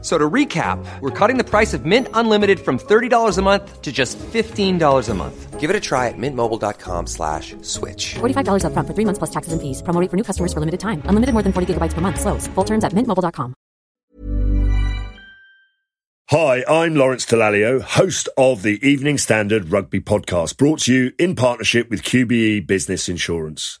So to recap, we're cutting the price of Mint Unlimited from $30 a month to just $15 a month. Give it a try at mintmobile.com slash switch. $45 upfront for three months plus taxes and fees. Promo rate for new customers for limited time. Unlimited more than 40 gigabytes per month. Slows. Full terms at mintmobile.com. Hi, I'm Lawrence Dallaglio, host of the Evening Standard Rugby Podcast, brought to you in partnership with QBE Business Insurance.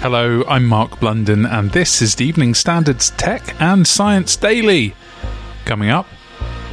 Hello, I'm Mark Blunden, and this is the Evening Standards Tech and Science Daily. Coming up,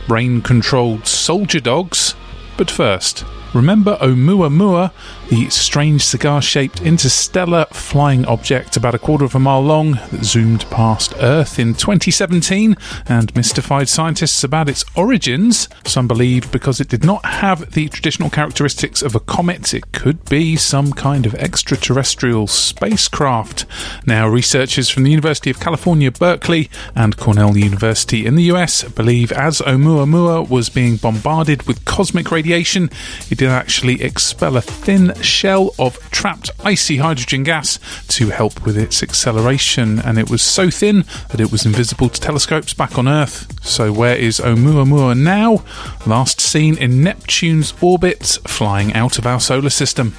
brain controlled soldier dogs. But first, remember Oumuamua, the strange cigar shaped interstellar flying object about a quarter of a mile long that zoomed past Earth in 2017 and mystified scientists about its origins? Some believe because it did not have the traditional characteristics of a comet, it could be some kind of extraterrestrial spacecraft. Now, researchers from the University of California, Berkeley, and Cornell University in the US believe as Oumuamua was being bombarded with cosmic radiation, it did actually expel a thin shell of trapped icy hydrogen gas to help with its acceleration, and it was so thin that it was invisible to telescopes back on Earth. So, where is Oumuamua now? Last seen in Neptune's orbit, flying out of our solar system.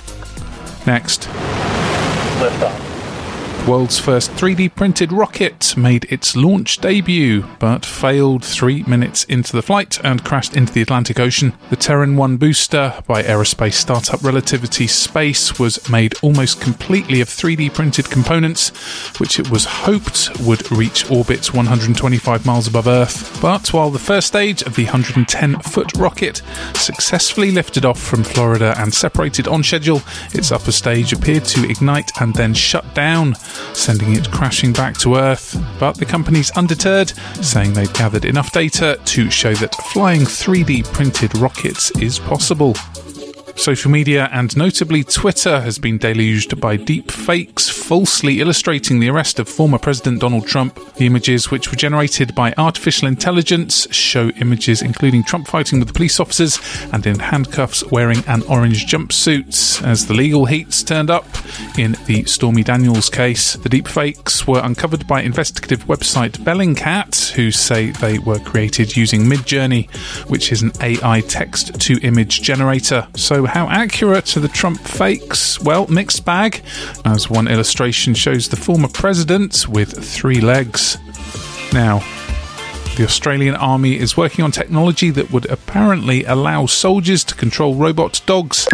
Next. World's first 3D printed rocket made its launch debut, but failed three minutes into the flight and crashed into the Atlantic Ocean. The Terran 1 booster by aerospace startup Relativity Space was made almost completely of 3D printed components, which it was hoped would reach orbits 125 miles above Earth. But while the first stage of the 110 foot rocket successfully lifted off from Florida and separated on schedule, its upper stage appeared to ignite and then shut down sending it crashing back to Earth. But the company's undeterred, saying they've gathered enough data to show that flying 3D printed rockets is possible. Social media and notably Twitter has been deluged by deep fakes falsely illustrating the arrest of former President Donald Trump. The images, which were generated by artificial intelligence, show images including Trump fighting with the police officers and in handcuffs wearing an orange jumpsuit. As the legal heats turned up in the Stormy Daniels case, the deep fakes were uncovered by investigative website Bellingcat, who say they were created using Midjourney, which is an AI text to image generator. So how accurate are the Trump fakes? Well, mixed bag, as one illustration shows the former president with three legs. Now, the Australian Army is working on technology that would apparently allow soldiers to control robot dogs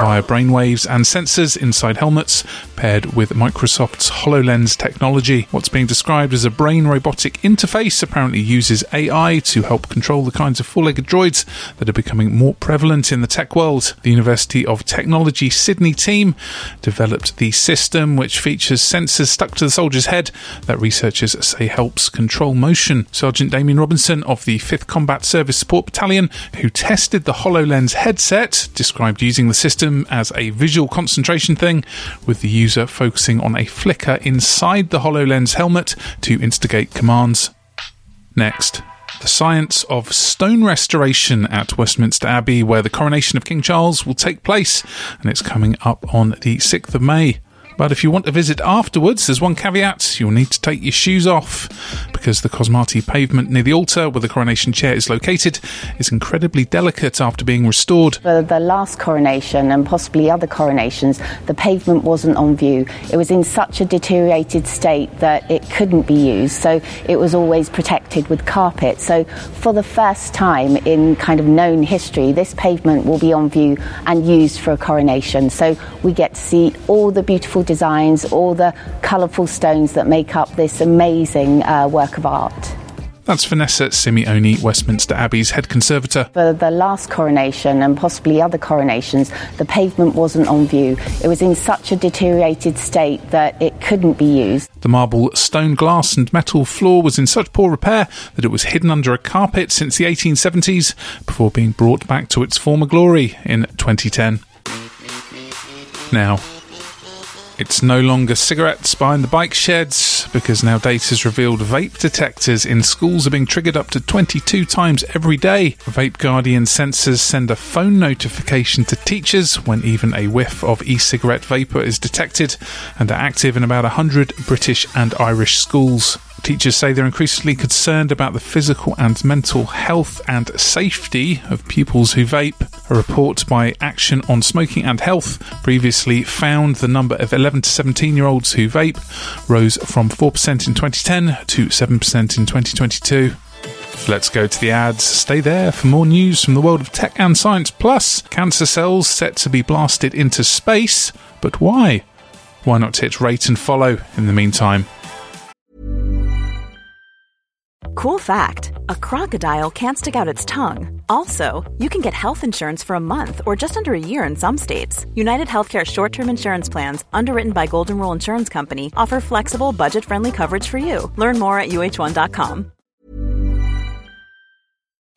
via brainwaves and sensors inside helmets, paired with Microsoft's HoloLens technology. What's being described as a brain robotic interface apparently uses AI to help control the kinds of four legged droids that are becoming more prevalent in the tech world. The University of Technology Sydney team developed the system, which features sensors stuck to the soldier's head that researchers say helps control motion. Sergeant Damien Robinson of the 5th Combat Service Support Battalion, who tested the HoloLens headset, described using the system as a visual concentration thing, with the user focusing on a flicker inside the HoloLens helmet to instigate commands. Next. The science of stone restoration at Westminster Abbey, where the coronation of King Charles will take place, and it's coming up on the 6th of May. But if you want to visit afterwards, there's one caveat you'll need to take your shoes off because the Cosmati pavement near the altar where the coronation chair is located is incredibly delicate after being restored. For the last coronation and possibly other coronations, the pavement wasn't on view. It was in such a deteriorated state that it couldn't be used, so it was always protected with carpet. So, for the first time in kind of known history, this pavement will be on view and used for a coronation. So, we get to see all the beautiful designs, all the colourful stones that make up this amazing uh, work of art. That's Vanessa Simeoni, Westminster Abbey's head conservator. For the last coronation and possibly other coronations, the pavement wasn't on view. It was in such a deteriorated state that it couldn't be used. The marble, stone, glass, and metal floor was in such poor repair that it was hidden under a carpet since the 1870s before being brought back to its former glory in 2010. Now, it's no longer cigarettes behind the bike sheds because now data has revealed vape detectors in schools are being triggered up to 22 times every day. Vape Guardian sensors send a phone notification to teachers when even a whiff of e cigarette vapour is detected and are active in about 100 British and Irish schools. Teachers say they're increasingly concerned about the physical and mental health and safety of pupils who vape. A report by Action on Smoking and Health previously found the number of 11 to 17 year olds who vape rose from 4% in 2010 to 7% in 2022. Let's go to the ads. Stay there for more news from the world of tech and science. Plus, cancer cells set to be blasted into space. But why? Why not hit rate and follow in the meantime? Cool fact a crocodile can't stick out its tongue. Also, you can get health insurance for a month or just under a year in some states. United Healthcare short term insurance plans, underwritten by Golden Rule Insurance Company, offer flexible, budget friendly coverage for you. Learn more at uh1.com.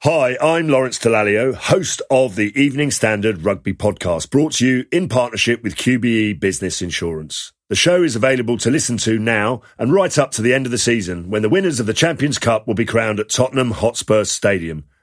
Hi, I'm Lawrence Dallaglio, host of the Evening Standard Rugby Podcast, brought to you in partnership with QBE Business Insurance. The show is available to listen to now and right up to the end of the season when the winners of the Champions Cup will be crowned at Tottenham Hotspur Stadium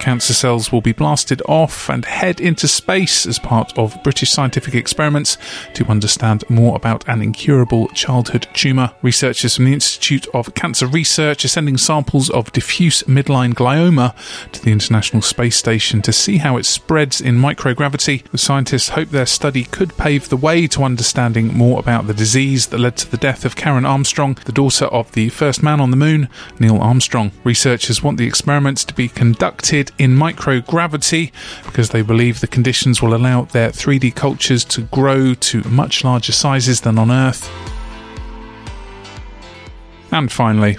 Cancer cells will be blasted off and head into space as part of British scientific experiments to understand more about an incurable childhood tumour. Researchers from the Institute of Cancer Research are sending samples of diffuse midline glioma to the International Space Station to see how it spreads in microgravity. The scientists hope their study could pave the way to understanding more about the disease that led to the death of Karen Armstrong, the daughter of the first man on the moon, Neil Armstrong. Researchers want the experiments to be conducted in microgravity because they believe the conditions will allow their 3D cultures to grow to much larger sizes than on Earth. And finally,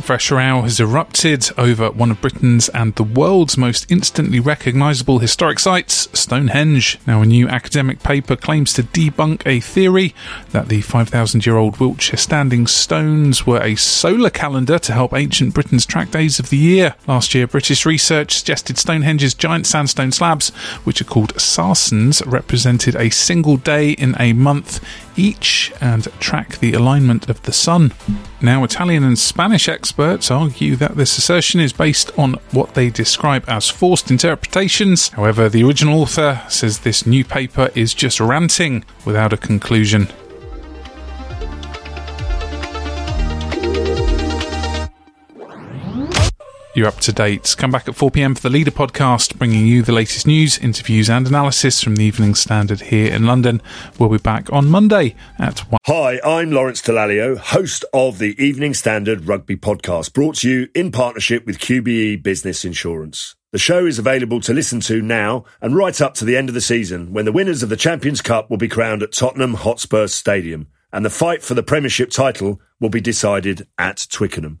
fresh row has erupted over one of Britain's and the world's most instantly recognisable historic sites, Stonehenge. Now, a new academic paper claims to debunk a theory that the 5,000 year old Wiltshire standing stones were a solar calendar to help ancient Britain's track days of the year. Last year, British research suggested Stonehenge's giant sandstone slabs, which are called sarsens, represented a single day in a month each and track the alignment of the sun. Now, Italian and Spanish experts argue that this assertion is based on what they describe as forced interpretations. However, the original author says this new paper is just ranting without a conclusion. You're up to date. Come back at 4 pm for the Leader podcast, bringing you the latest news, interviews, and analysis from the Evening Standard here in London. We'll be back on Monday at 1. Hi, I'm Lawrence Dallaglio, host of the Evening Standard Rugby Podcast, brought to you in partnership with QBE Business Insurance. The show is available to listen to now and right up to the end of the season when the winners of the Champions Cup will be crowned at Tottenham Hotspur Stadium and the fight for the Premiership title will be decided at Twickenham.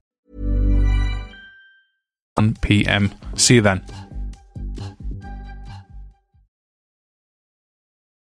1 pm. See you then.